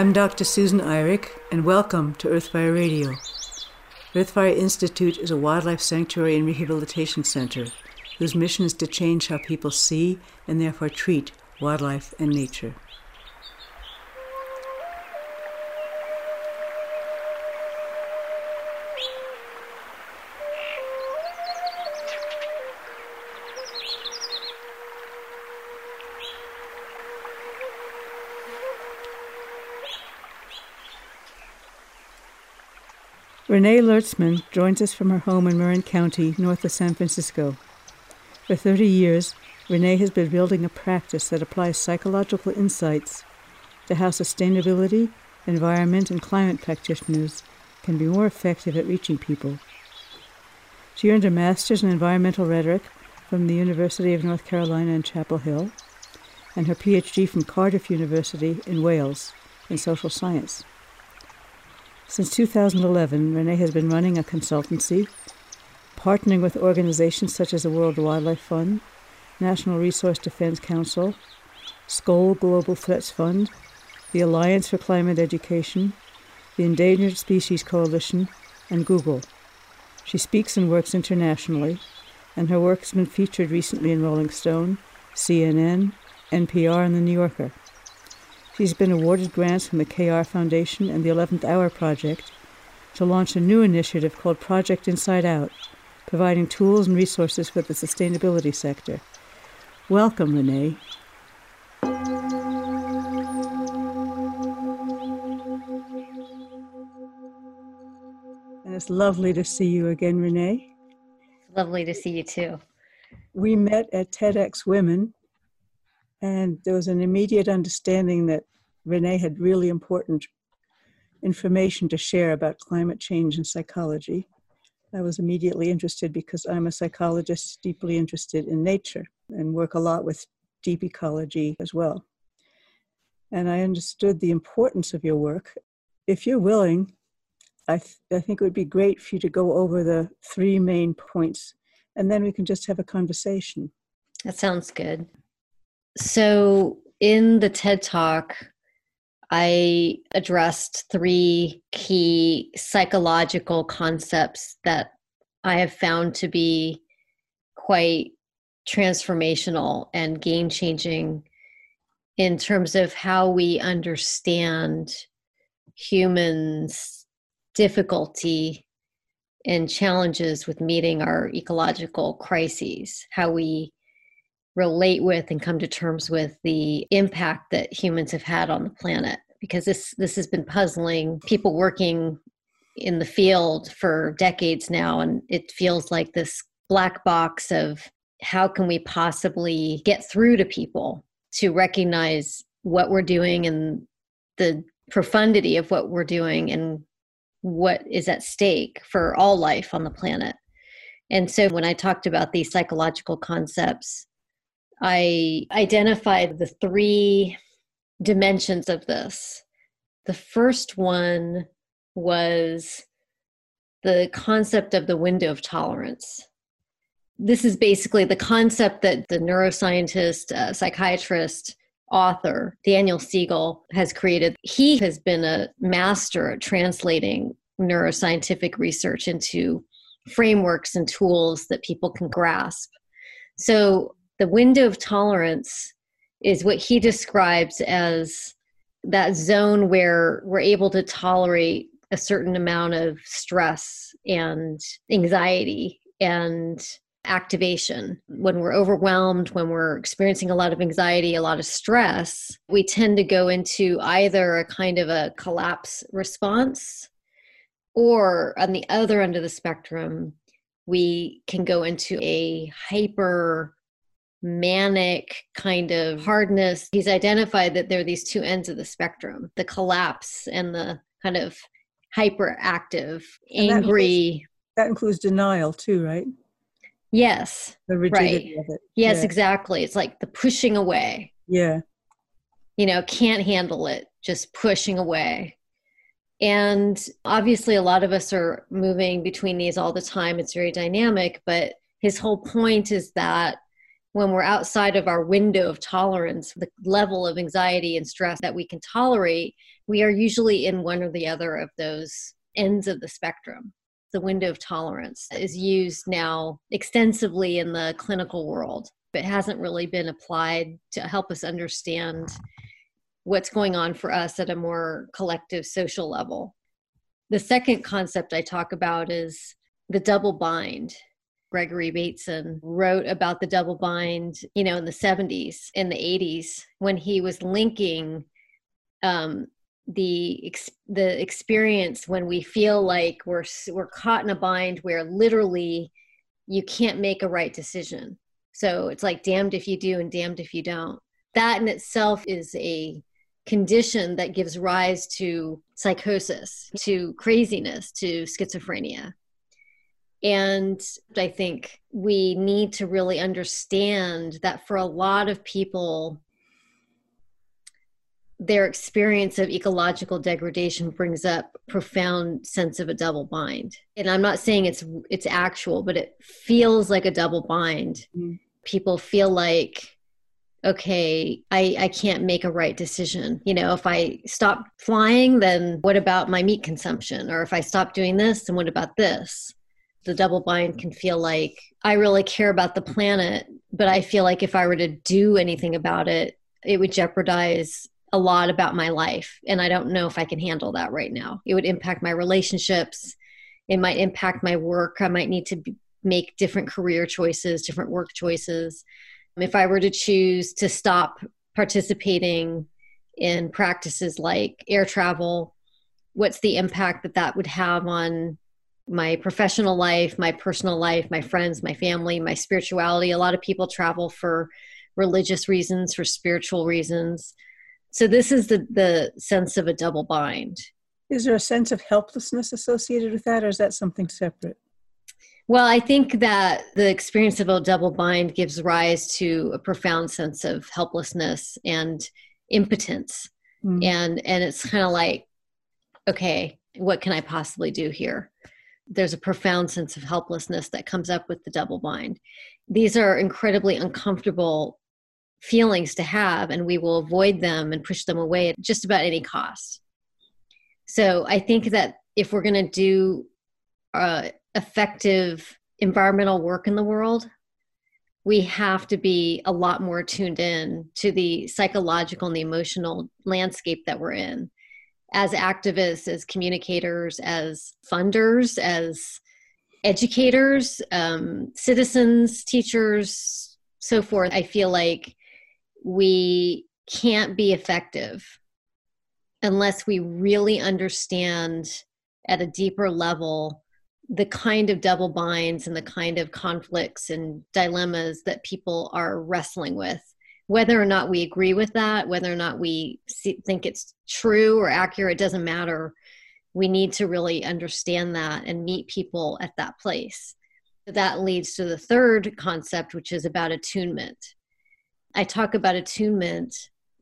I'm Dr. Susan Eirich, and welcome to Earthfire Radio. Earthfire Institute is a wildlife sanctuary and rehabilitation center whose mission is to change how people see and therefore treat wildlife and nature. Renee Lertzman joins us from her home in Marin County, north of San Francisco. For 30 years, Renee has been building a practice that applies psychological insights to how sustainability, environment, and climate practitioners can be more effective at reaching people. She earned a master's in environmental rhetoric from the University of North Carolina in Chapel Hill and her PhD from Cardiff University in Wales in social science. Since 2011, Renee has been running a consultancy, partnering with organizations such as the World Wildlife Fund, National Resource Defense Council, Skoll Global Threats Fund, the Alliance for Climate Education, the Endangered Species Coalition, and Google. She speaks and works internationally, and her work has been featured recently in Rolling Stone, CNN, NPR, and The New Yorker. She's been awarded grants from the KR Foundation and the 11th Hour Project to launch a new initiative called Project Inside Out, providing tools and resources for the sustainability sector. Welcome, Renee. And it's lovely to see you again, Renee. Lovely to see you too. We met at TEDx Women and there was an immediate understanding that Renee had really important information to share about climate change and psychology. I was immediately interested because I'm a psychologist deeply interested in nature and work a lot with deep ecology as well. And I understood the importance of your work. If you're willing, I, th- I think it would be great for you to go over the three main points and then we can just have a conversation. That sounds good. So, in the TED Talk, I addressed three key psychological concepts that I have found to be quite transformational and game changing in terms of how we understand humans' difficulty and challenges with meeting our ecological crises, how we relate with and come to terms with the impact that humans have had on the planet because this this has been puzzling people working in the field for decades now and it feels like this black box of how can we possibly get through to people to recognize what we're doing and the profundity of what we're doing and what is at stake for all life on the planet. And so when I talked about these psychological concepts, I identified the three dimensions of this. The first one was the concept of the window of tolerance. This is basically the concept that the neuroscientist, uh, psychiatrist, author Daniel Siegel has created. He has been a master at translating neuroscientific research into frameworks and tools that people can grasp. So the window of tolerance is what he describes as that zone where we're able to tolerate a certain amount of stress and anxiety and activation. When we're overwhelmed, when we're experiencing a lot of anxiety, a lot of stress, we tend to go into either a kind of a collapse response or on the other end of the spectrum, we can go into a hyper manic kind of hardness. He's identified that there are these two ends of the spectrum the collapse and the kind of hyperactive, angry. That includes, that includes, denial too, right? Yes. The rigidity right. of it. Yes, yeah. exactly. It's like the pushing away. Yeah. You know, can't handle it, just pushing away. And obviously, a lot of us are moving between these all the time. It's very dynamic, but his whole point is that when we're outside of our window of tolerance, the level of anxiety and stress that we can tolerate, we are usually in one or the other of those ends of the spectrum. The window of tolerance is used now extensively in the clinical world, but hasn't really been applied to help us understand what's going on for us at a more collective social level. The second concept I talk about is the double bind. Gregory Bateson wrote about the double bind, you know, in the 70s, in the 80s, when he was linking um, the ex- the experience when we feel like we're we're caught in a bind where literally you can't make a right decision. So it's like damned if you do and damned if you don't. That in itself is a condition that gives rise to psychosis, to craziness, to schizophrenia. And I think we need to really understand that for a lot of people, their experience of ecological degradation brings up profound sense of a double bind. And i'm not saying it's it's actual but it feels like a double bind. Mm-hmm. people feel like okay i i can't make a right decision. You know if i stop flying then what about my meat consumption? Or if i stop doing this then what about this the double bind can feel like I really care about the planet, but I feel like if I were to do anything about it, it would jeopardize a lot about my life. And I don't know if I can handle that right now. It would impact my relationships, it might impact my work. I might need to make different career choices, different work choices. If I were to choose to stop participating in practices like air travel, what's the impact that that would have on my professional life, my personal life, my friends, my family, my spirituality. A lot of people travel for religious reasons, for spiritual reasons. So this is the the sense of a double bind. Is there a sense of helplessness associated with that, or is that something separate? Well, I think that the experience of a double bind gives rise to a profound sense of helplessness and impotence. Mm. And and it's kind of like, okay, what can I possibly do here? There's a profound sense of helplessness that comes up with the double bind. These are incredibly uncomfortable feelings to have, and we will avoid them and push them away at just about any cost. So I think that if we're going to do uh, effective environmental work in the world, we have to be a lot more tuned in to the psychological and the emotional landscape that we're in as activists, as communicators, as funders, as educators, um, citizens, teachers, so forth, I feel like we can't be effective unless we really understand at a deeper level the kind of double binds and the kind of conflicts and dilemmas that people are wrestling with whether or not we agree with that, whether or not we see, think it's true or accurate, doesn't matter. We need to really understand that and meet people at that place. That leads to the third concept, which is about attunement. I talk about attunement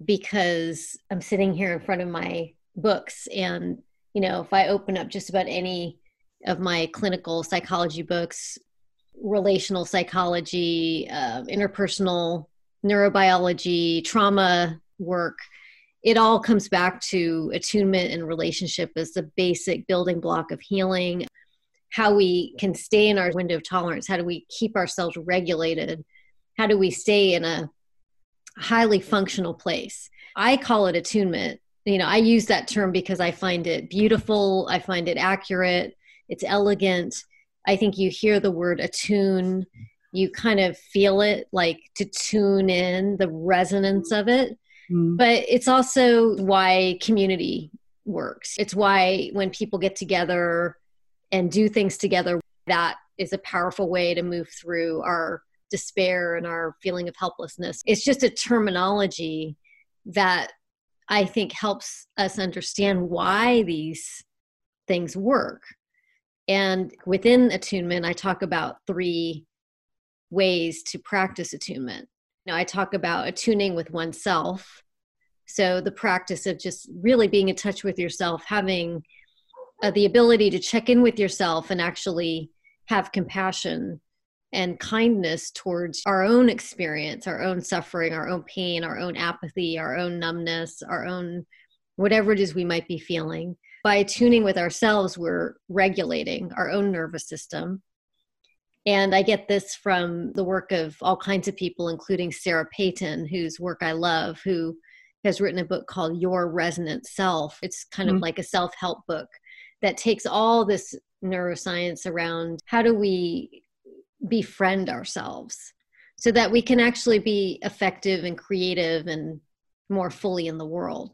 because I'm sitting here in front of my books, and you know, if I open up just about any of my clinical psychology books, relational psychology, uh, interpersonal neurobiology, trauma work, it all comes back to attunement and relationship as the basic building block of healing. How we can stay in our window of tolerance. How do we keep ourselves regulated? How do we stay in a highly functional place? I call it attunement. You know, I use that term because I find it beautiful, I find it accurate, it's elegant. I think you hear the word attune you kind of feel it like to tune in the resonance of it. Mm. but it's also why community works. It's why when people get together and do things together that is a powerful way to move through our despair and our feeling of helplessness. It's just a terminology that i think helps us understand why these things work. And within attunement i talk about three ways to practice attunement. Now, I talk about attuning with oneself. So, the practice of just really being in touch with yourself, having uh, the ability to check in with yourself and actually have compassion and kindness towards our own experience, our own suffering, our own pain, our own apathy, our own numbness, our own whatever it is we might be feeling. By attuning with ourselves, we're regulating our own nervous system. And I get this from the work of all kinds of people, including Sarah Peyton, whose work I love, who has written a book called Your Resonant Self. It's kind mm-hmm. of like a self help book that takes all this neuroscience around how do we befriend ourselves so that we can actually be effective and creative and more fully in the world.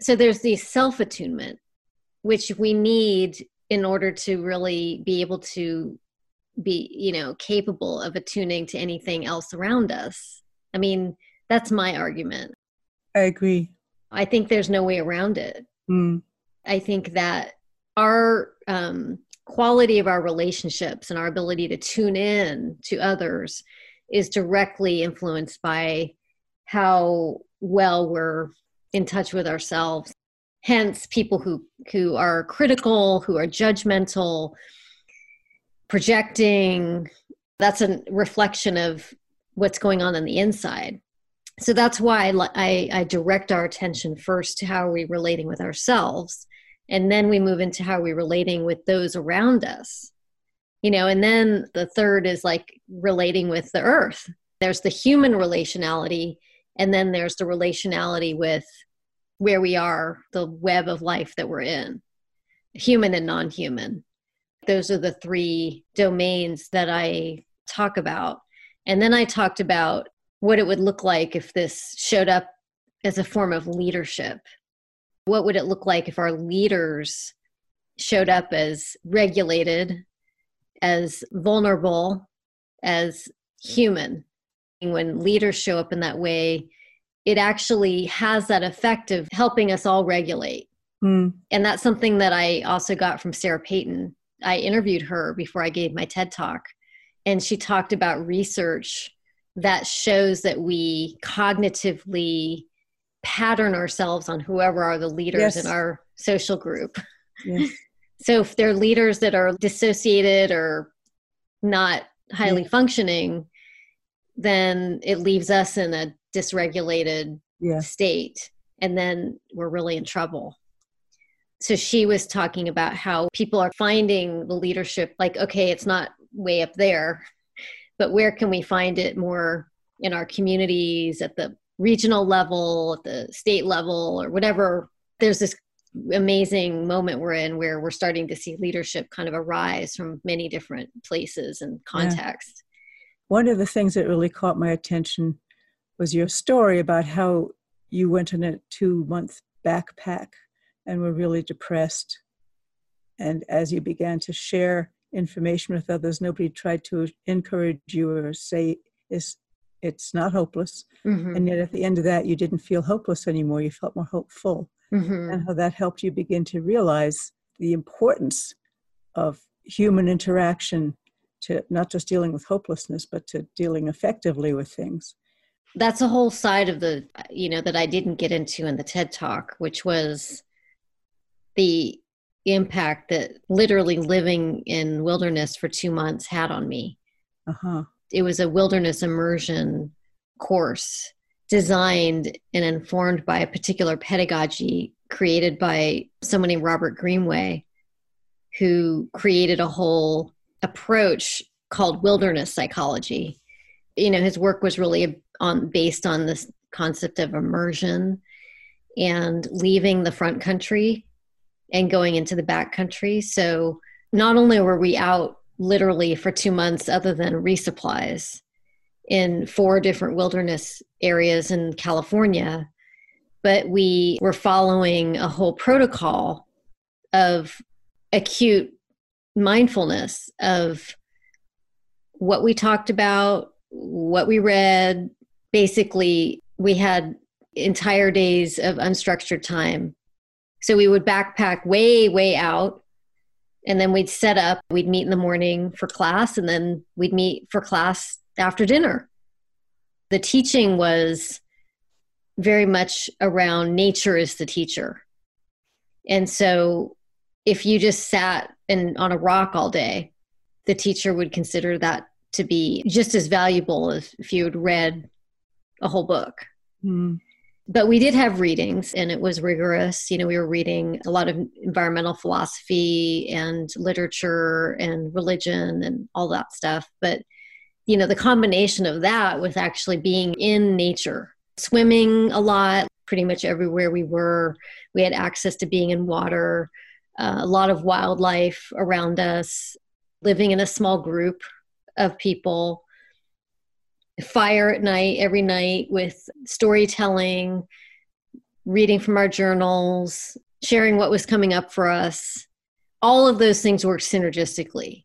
So there's the self attunement, which we need in order to really be able to be, you know, capable of attuning to anything else around us. I mean, that's my argument. I agree. I think there's no way around it. Mm. I think that our um, quality of our relationships and our ability to tune in to others is directly influenced by how well we're in touch with ourselves hence people who who are critical who are judgmental projecting that's a reflection of what's going on on the inside. So that's why I, I, direct our attention first to how are we relating with ourselves and then we move into how are we're relating with those around us. You know and then the third is like relating with the earth. There's the human relationality and then there's the relationality with where we are the web of life that we're in human and non-human those are the three domains that i talk about and then i talked about what it would look like if this showed up as a form of leadership what would it look like if our leaders showed up as regulated, as vulnerable, as human? When leaders show up in that way, it actually has that effect of helping us all regulate. Mm. And that's something that I also got from Sarah Peyton. I interviewed her before I gave my TED talk, and she talked about research that shows that we cognitively pattern ourselves on whoever are the leaders yes. in our social group. Yes. so if they're leaders that are dissociated or not highly functioning, then it leaves us in a dysregulated state. And then we're really in trouble. So she was talking about how people are finding the leadership like, okay, it's not way up there, but where can we find it more in our communities, at the regional level, at the state level, or whatever, there's this amazing moment we're in where we're starting to see leadership kind of arise from many different places and contexts. Yeah. One of the things that really caught my attention was your story about how you went on a two month backpack and were really depressed. And as you began to share information with others, nobody tried to encourage you or say, is it's not hopeless. Mm-hmm. And yet at the end of that, you didn't feel hopeless anymore. You felt more hopeful. Mm-hmm. And how that helped you begin to realize the importance of human interaction to not just dealing with hopelessness, but to dealing effectively with things. That's a whole side of the, you know, that I didn't get into in the TED talk, which was the impact that literally living in wilderness for two months had on me. Uh-huh it was a wilderness immersion course designed and informed by a particular pedagogy created by someone named Robert Greenway, who created a whole approach called wilderness psychology. You know, his work was really on based on this concept of immersion and leaving the front country and going into the back country. So not only were we out literally for two months other than resupplies in four different wilderness areas in California. But we were following a whole protocol of acute mindfulness of what we talked about, what we read. Basically, we had entire days of unstructured time. So we would backpack way, way out and then we'd set up we'd meet in the morning for class and then we'd meet for class after dinner the teaching was very much around nature is the teacher and so if you just sat on a rock all day the teacher would consider that to be just as valuable as if you had read a whole book. Mm. But we did have readings and it was rigorous. You know, we were reading a lot of environmental philosophy and literature and religion and all that stuff. But, you know, the combination of that with actually being in nature, swimming a lot, pretty much everywhere we were, we had access to being in water, uh, a lot of wildlife around us, living in a small group of people fire at night every night with storytelling reading from our journals sharing what was coming up for us. All of those things work synergistically.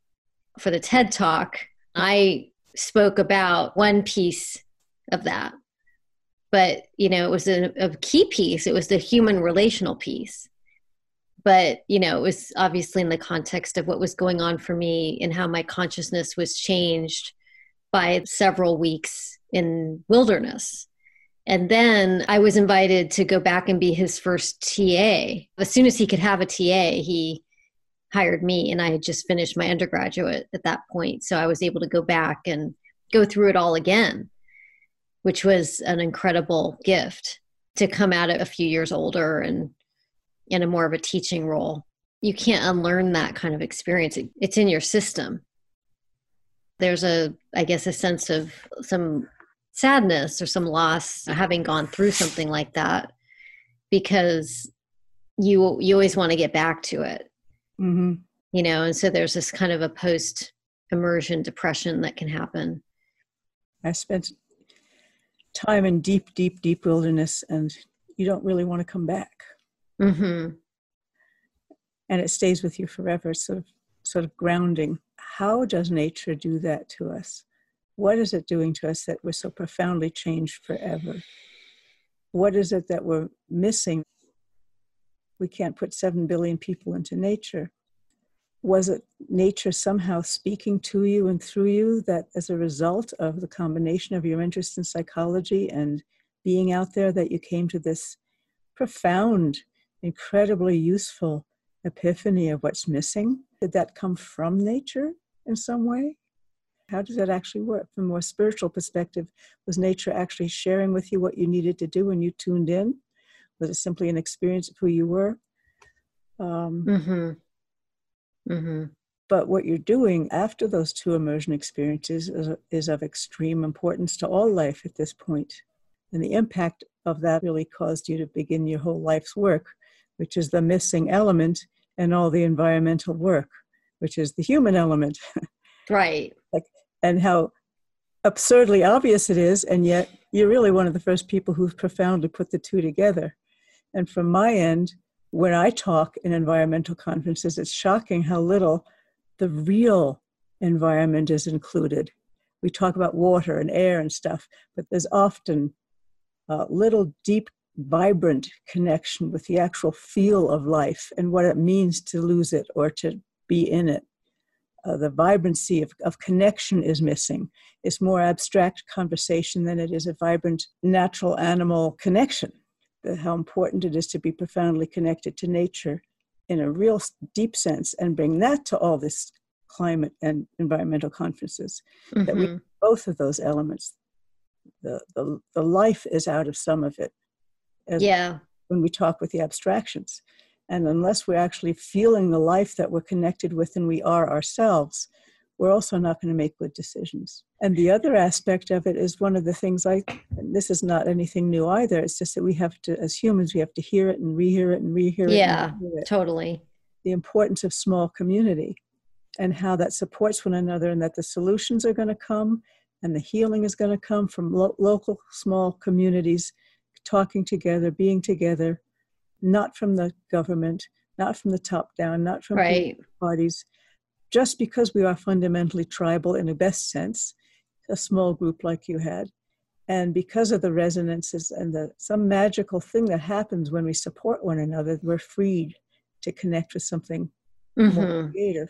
For the ted talk i spoke about one piece of that. But you know it was a, a key piece. It was the human relational piece. But you know it was obviously in the context of what was going on for me and how my consciousness was changed by several weeks in wilderness. And then i was invited to go back and be his first ta as soon as he could have a ta he hired me and i had just finished my undergraduate at that point. So i was able to go back and go through it all again which was an incredible gift to come at it a few years older and in a more of a teaching role. You can't unlearn that kind of experience. It's in your system there's a i guess a sense of some sadness or some loss having gone through something like that because you you always want to get back to it mm-hmm. you know and so there's this kind of a post immersion depression that can happen i spent time in deep deep deep wilderness and you don't really want to come back Mm-hmm. And it stays with you forever, sort of, sort of grounding. How does nature do that to us? What is it doing to us that we're so profoundly changed forever? What is it that we're missing? We can't put 7 billion people into nature. Was it nature somehow speaking to you and through you that as a result of the combination of your interest in psychology and being out there that you came to this profound incredibly useful epiphany of what's missing? Did that come from nature in some way? How does that actually work from a more spiritual perspective? Was nature actually sharing with you what you needed to do when you tuned in? Was it simply an experience of who you were? Um, mm-hmm. Mm-hmm. But what you're doing after those two immersion experiences is, is of extreme importance to all life at this point. And the impact of that really caused you to begin your whole life's work which is the missing element in all the environmental work, which is the human element. Right. like, and how absurdly obvious it is, and yet you're really one of the first people who've profoundly put the two together. And from my end, when I talk in environmental conferences, it's shocking how little the real environment is included. We talk about water and air and stuff, but there's often uh, little deep vibrant connection with the actual feel of life and what it means to lose it or to be in it. Uh, the vibrancy of, of connection is missing. It's more abstract conversation than it is a vibrant natural animal connection. The, how important it is to be profoundly connected to nature in a real deep sense and bring that to all this climate and environmental conferences. Mm-hmm. That we mm-hmm. both of those elements. The, the, the life is out of some of it yeah when we talk with the abstractions and unless we're actually feeling the life that we're connected with and we are ourselves we're also not going to make good decisions and the other aspect of it is one of the things i this is not anything new either it's just that we have to as humans we have to hear it and rehear it and rehear it yeah it. totally the importance of small community and how that supports one another and that the solutions are going to come and the healing is going to come from lo- local small communities talking together, being together, not from the government, not from the top down, not from right. parties. Just because we are fundamentally tribal in the best sense, a small group like you had, and because of the resonances and the some magical thing that happens when we support one another, we're freed to connect with something mm-hmm. more creative.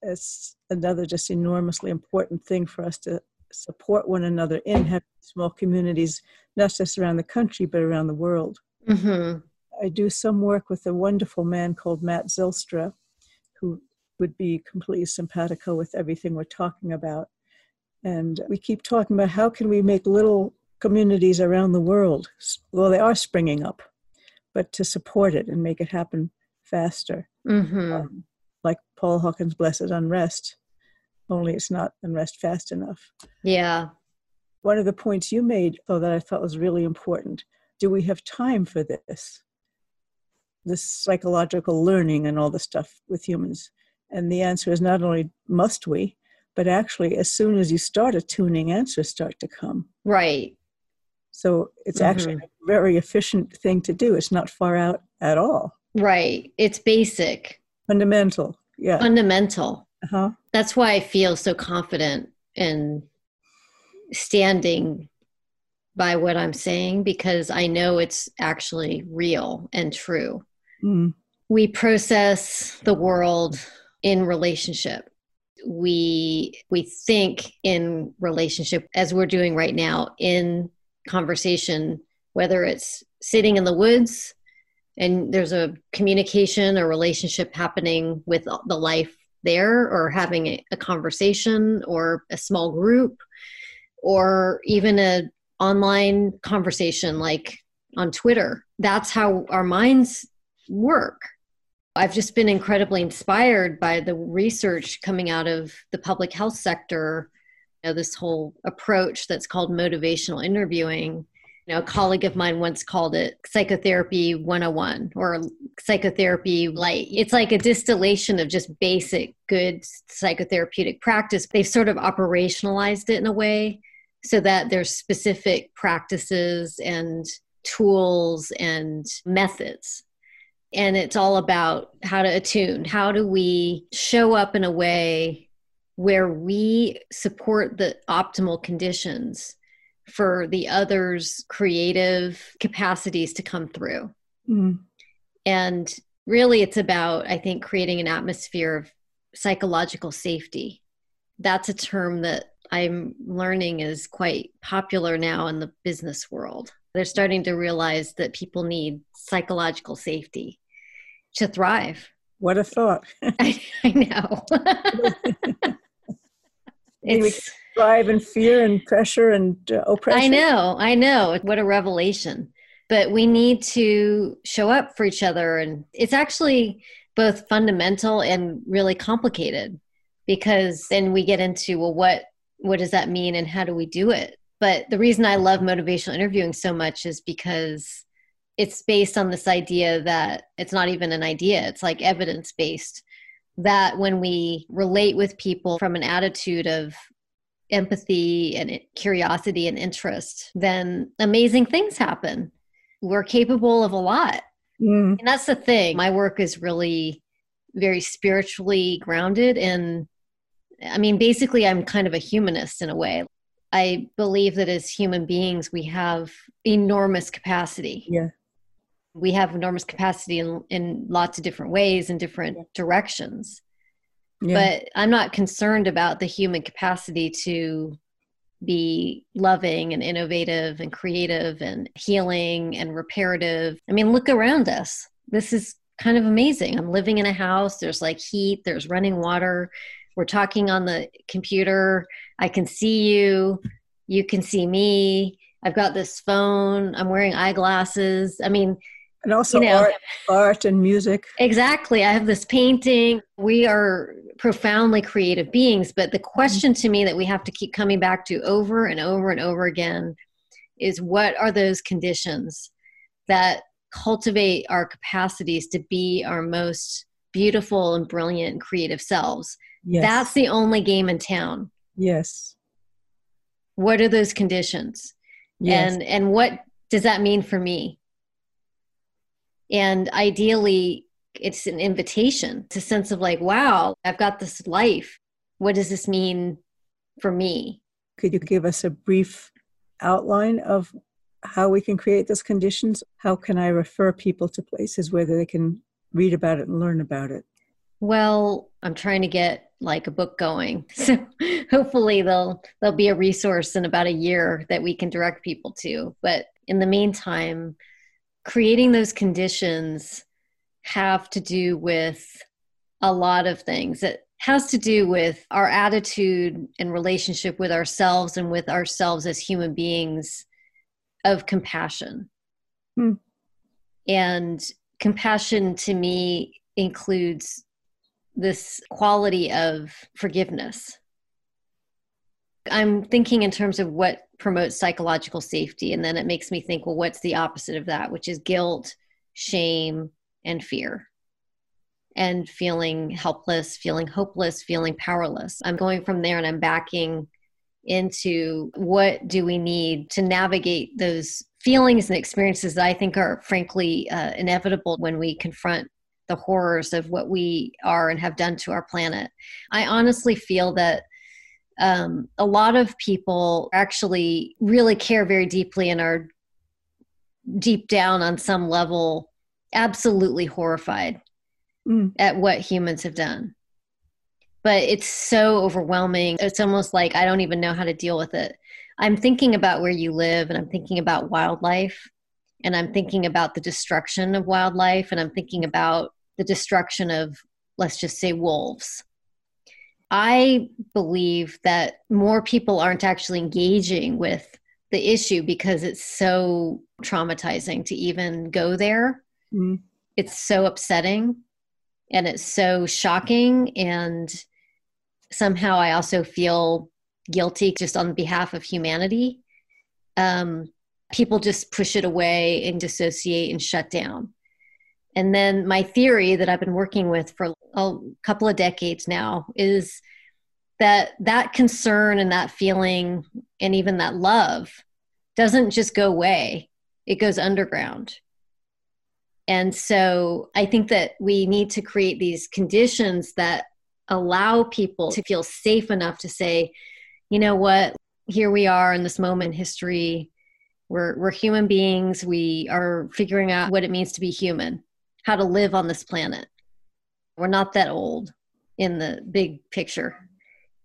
It's another just enormously important thing for us to support one another in having small communities, not just around the country, but around the world. Mm-hmm. I do some work with a wonderful man called Matt Zilstra, who would be completely simpatico with everything we're talking about. And we keep talking about how can we make little communities around the world. Well, they are springing up, but to support it and make it happen faster. Mm-hmm. Um, like Paul Hawkins' Blessed Unrest, only it's not unrest fast enough. Yeah. One of the points you made, though, that I thought was really important do we have time for this? This psychological learning and all the stuff with humans. And the answer is not only must we, but actually, as soon as you start attuning, answers start to come. Right. So it's mm-hmm. actually a very efficient thing to do. It's not far out at all. Right. It's basic. Fundamental. Yeah. Fundamental. Uh-huh. That's why I feel so confident in standing by what I'm saying because I know it's actually real and true. Mm. We process the world in relationship. We we think in relationship as we're doing right now in conversation whether it's sitting in the woods and there's a communication or relationship happening with the life there or having a, a conversation or a small group or even a online conversation like on Twitter. That's how our minds work. I've just been incredibly inspired by the research coming out of the public health sector, you know, this whole approach that's called motivational interviewing you know, a colleague of mine once called it psychotherapy 101 or psychotherapy light. It's like a distillation of just basic good psychotherapeutic practice. They've sort of operationalized it in a way so that there's specific practices and tools and methods. And it's all about how to attune. How do we show up in a way where we support the optimal conditions for the other's creative capacities to come through. Mm. And really, it's about, I think, creating an atmosphere of psychological safety. That's a term that I'm learning is quite popular now in the business world. They're starting to realize that people need psychological safety to thrive. What a thought. I, I know. it's thrive in fear and pressure and uh, oppression. I know, I know. What a revelation. But we need to show up for each other. And it's actually both fundamental and really complicated because then we get into, well, what, what does that mean and how do we do it? But the reason I love motivational interviewing so much is because it's based on this idea that it's not even an idea, it's like evidence based. That when we relate with people from an attitude of empathy and curiosity and interest, then amazing things happen. We're capable of a lot. Mm. And that's the thing. My work is really very spiritually grounded. And I mean, basically, I'm kind of a humanist in a way. I believe that as human beings, we have enormous capacity. Yeah. We have enormous capacity in, in lots of different ways and different yeah. directions yeah. but i'm not concerned about the human capacity to be loving and innovative and creative and healing and reparative i mean look around us this is kind of amazing i'm living in a house there's like heat there's running water we're talking on the computer i can see you you can see me i've got this phone i'm wearing eyeglasses i mean and also you know, art, art and music. Exactly. I have this painting. We are profoundly creative beings, but the question to me that we have to keep coming back to over and over and over again is what are those conditions that cultivate our capacities to be our most beautiful and brilliant and creative selves? Yes. That's the only game in town. Yes. What are those conditions? Yes. And and what does that mean for me? And ideally, it's an invitation to sense of like, wow, I've got this life. What does this mean for me? Could you give us a brief outline of how we can create those conditions? How can I refer people to places where they can read about it and learn about it? Well, I'm trying to get like a book going. So hopefully they'll they'll be a resource in about a year that we can direct people to. But in the meantime, creating those conditions have to do with a lot of things. It has to do with our attitude and relationship with ourselves and with ourselves as human beings of compassion. Hmm. And compassion to me includes this quality of forgiveness. I'm thinking in terms of what promotes psychological safety, and then it makes me think, well, what's the opposite of that, which is guilt, shame, and fear and feeling helpless, feeling hopeless, feeling powerless. I'm going from there and I'm backing into what do we need to navigate those feelings and experiences that I think are frankly uh, inevitable when we confront the horrors of what we are and have done to our planet. I honestly feel that um, a lot of people actually really care very deeply and are deep down on some level absolutely horrified mm. at what humans have done. But it's so overwhelming. It's almost like I don't even know how to deal with it. I'm thinking about where you live and I'm thinking about wildlife and I'm thinking about the destruction of wildlife and I'm thinking about the destruction of, let's just say, wolves. I believe that more people aren't actually engaging with the issue because it's so traumatizing to even go there. Mm. It's so upsetting and it's so shocking and somehow i also feel guilty just on behalf of humanity um, people just push it away and dissociate and shut down and then my theory that i've been working with for a couple of decades now is that that concern and that feeling and even that love doesn't just go away it goes underground and so I think that we need to create these conditions that allow people to feel safe enough to say, you know what, here we are in this moment in history. We're, we're human beings. We are figuring out what it means to be human, how to live on this planet. We're not that old in the big picture.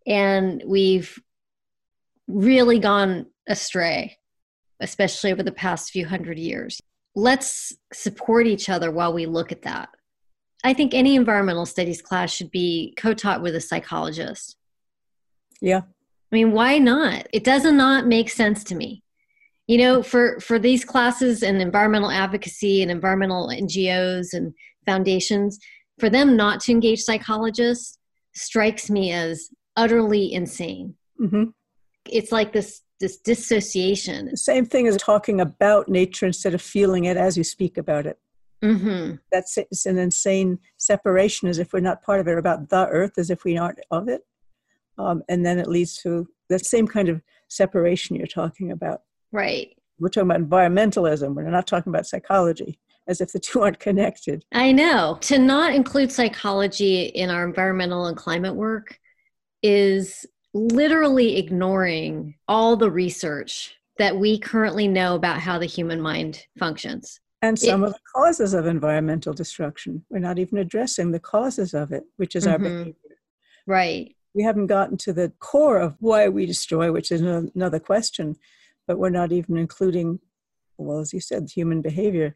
And we've really gone astray, especially over the past few hundred years let's support each other while we look at that. I think any environmental studies class should be co taught with a psychologist. Yeah. I mean, why not? It does not make sense to me. You know, for, for these classes and environmental advocacy and environmental NGOs and foundations, for them not to engage psychologists strikes me as utterly insane. Mm-hmm. It's like this this dissociation. Same thing as talking about nature instead of feeling it as you speak about it. Mm-hmm. That's it's an insane separation, as if we're not part of it, about the earth as if we aren't of it. Um, and then it leads to that same kind of separation you're talking about. Right. We're talking about environmentalism. We're not talking about psychology, as if the two aren't connected. I know. To not include psychology in our environmental and climate work is literally ignoring all the research that we currently know about how the human mind functions. And some it, of the causes of environmental destruction. We're not even addressing the causes of it, which is mm-hmm. our behavior. Right. We haven't gotten to the core of why we destroy, which is another question, but we're not even including, well, as you said, human behavior.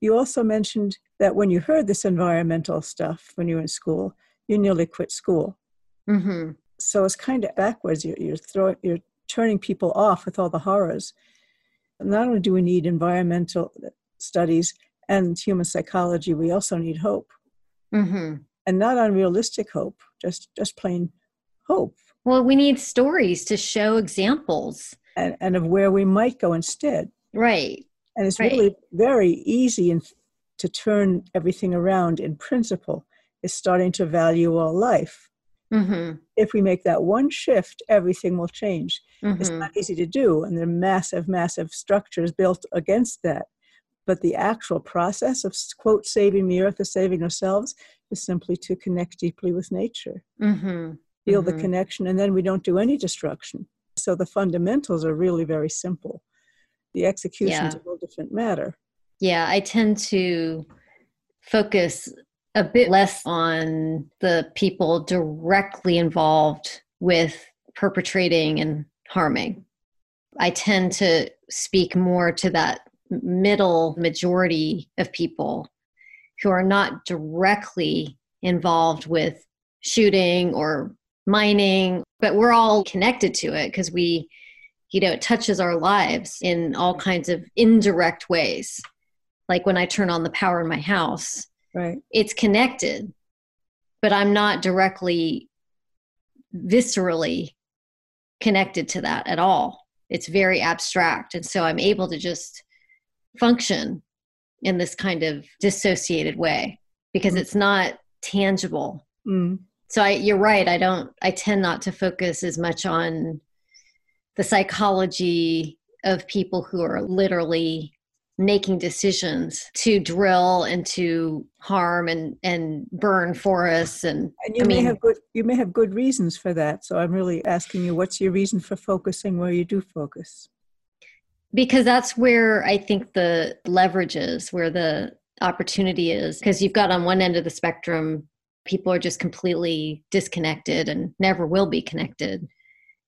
You also mentioned that when you heard this environmental stuff when you were in school, you nearly quit school. Mm-hmm so it's kind of backwards. You're, you're throwing, you're turning people off with all the horrors. Not only do we need environmental studies and human psychology, we also need hope, mm-hmm. and not unrealistic hope, just just plain hope. Well, we need stories to show examples and, and of where we might go instead. Right. And it's right. really very easy in, to turn everything around in principle. Is starting to value all life Mm-hmm. If we make that one shift, everything will change. Mm-hmm. It's not easy to do, and there are massive, massive structures built against that. But the actual process of, quote, saving the earth or saving ourselves is simply to connect deeply with nature, mm-hmm. feel the mm-hmm. connection, and then we don't do any destruction. So the fundamentals are really very simple. The execution is yeah. a whole different matter. Yeah, I tend to focus a bit less on the people directly involved with perpetrating and harming. I tend to speak more to that middle majority of people who are not directly involved with shooting or mining, but we're all connected to it because we, you know, it touches our lives in all kinds of indirect ways. Like when I turn on the power in my house, right. it's connected, but I'm not directly, viscerally connected to that at all. It's very abstract. And so I'm able to just function in this kind of dissociated way because mm. it's not tangible. Mm. So I, you're right. I don't, I tend not to focus as much on the psychology of people who are literally making decisions to drill and to harm and and burn forests and, and you I may mean, have good you may have good reasons for that. So i'm really asking you what's your reason for focusing where you do focus? Because that's where i think the leverage is where the opportunity is. Because you've got on one end of the spectrum people are just completely disconnected and never will be connected.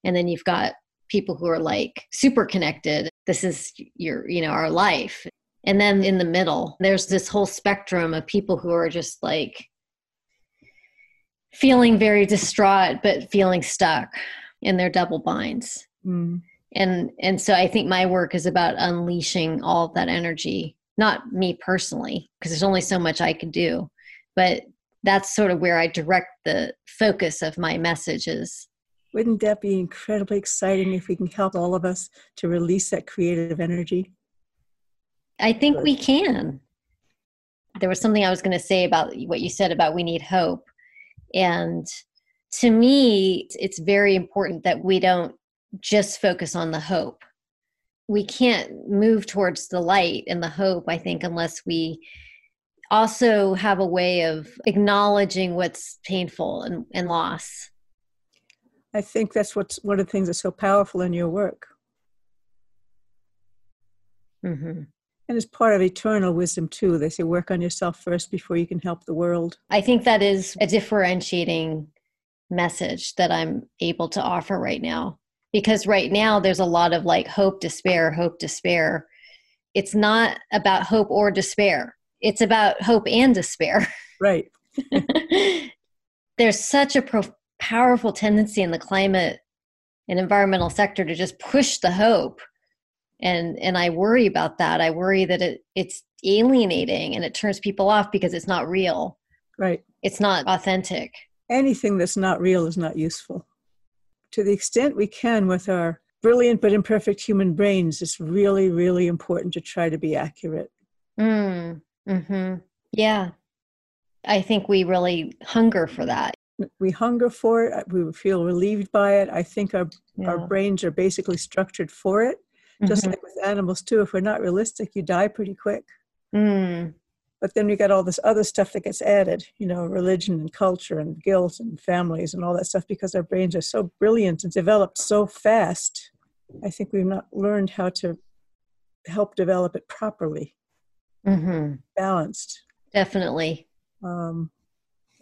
And then you've got people who are like super connected. This is your you know our life. And then in the middle there's this whole spectrum of people who are just like feeling very distraught but feeling stuck in their double binds. Mm. and and so i think my work is about unleashing all that energy not me personally because there's only so much i can do but that's sort of where i direct the focus of my messages wouldn't that be incredibly exciting if we can help all of us to release that creative energy? I think we can. There was something I was going to say about what you said about we need hope. And to me, it's very important that we don't just focus on the hope. We can't move towards the light and the hope, I think, unless we also have a way of acknowledging what's painful and, and loss I think that's what's one of the things that's so powerful in your work. Mm-hmm. And it's part of eternal wisdom too. They say work on yourself first before you can help the world. I think that is a differentiating message that I'm able to offer right now. Because right now there's a lot of like hope, despair, hope, despair. It's not about hope or despair. It's about hope and despair. Right. there's such a pro- powerful tendency in the climate and environmental sector to just push the hope. And and i worry about that. I worry that it it's alienating and it turns people off because it's not real. Right. It's not authentic. Anything that's not real is not useful. To the extent we can with our brilliant but imperfect human brains it's really really important to try to be accurate. Mm, hmm yeah. I think we really hunger for that. We hunger for it. We feel relieved by it. I think our yeah. our brains are basically structured for it just mm-hmm. like with animals too. If we're not realistic you die pretty quick. Mm. but then we got all this other stuff that gets added you know religion and culture and guilt and families and all that stuff because our brains are so brilliant and developed so fast. I think we've not learned how to help develop it properly mm-hmm. balanced definitely um,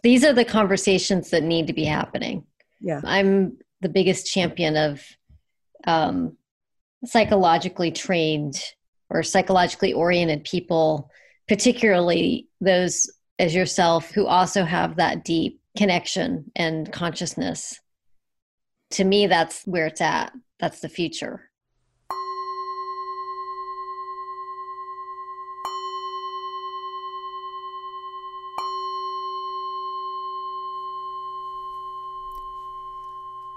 these are the conversations that need to be happening. Yeah. I'm the biggest champion of um, psychologically trained or psychologically oriented people, particularly those as yourself who also have that deep connection and consciousness. To me, that's where it's at. That's the future.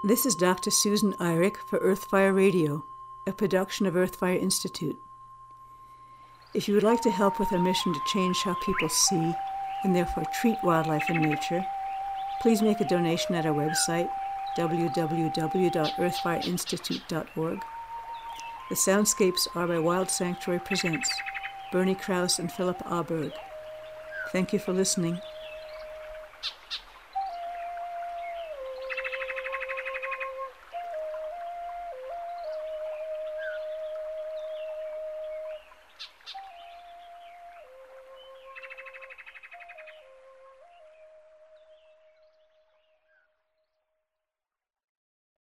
This is Dr. Susan Eirich for Earthfire Radio, a production of Earthfire Institute. If you would like to help with our mission to change how people see and therefore treat wildlife and nature, please make a donation at our website, www.earthfireinstitute.org. The soundscapes are by Wild Sanctuary Presents, Bernie Krause and Philip Aaberg. Thank you for listening.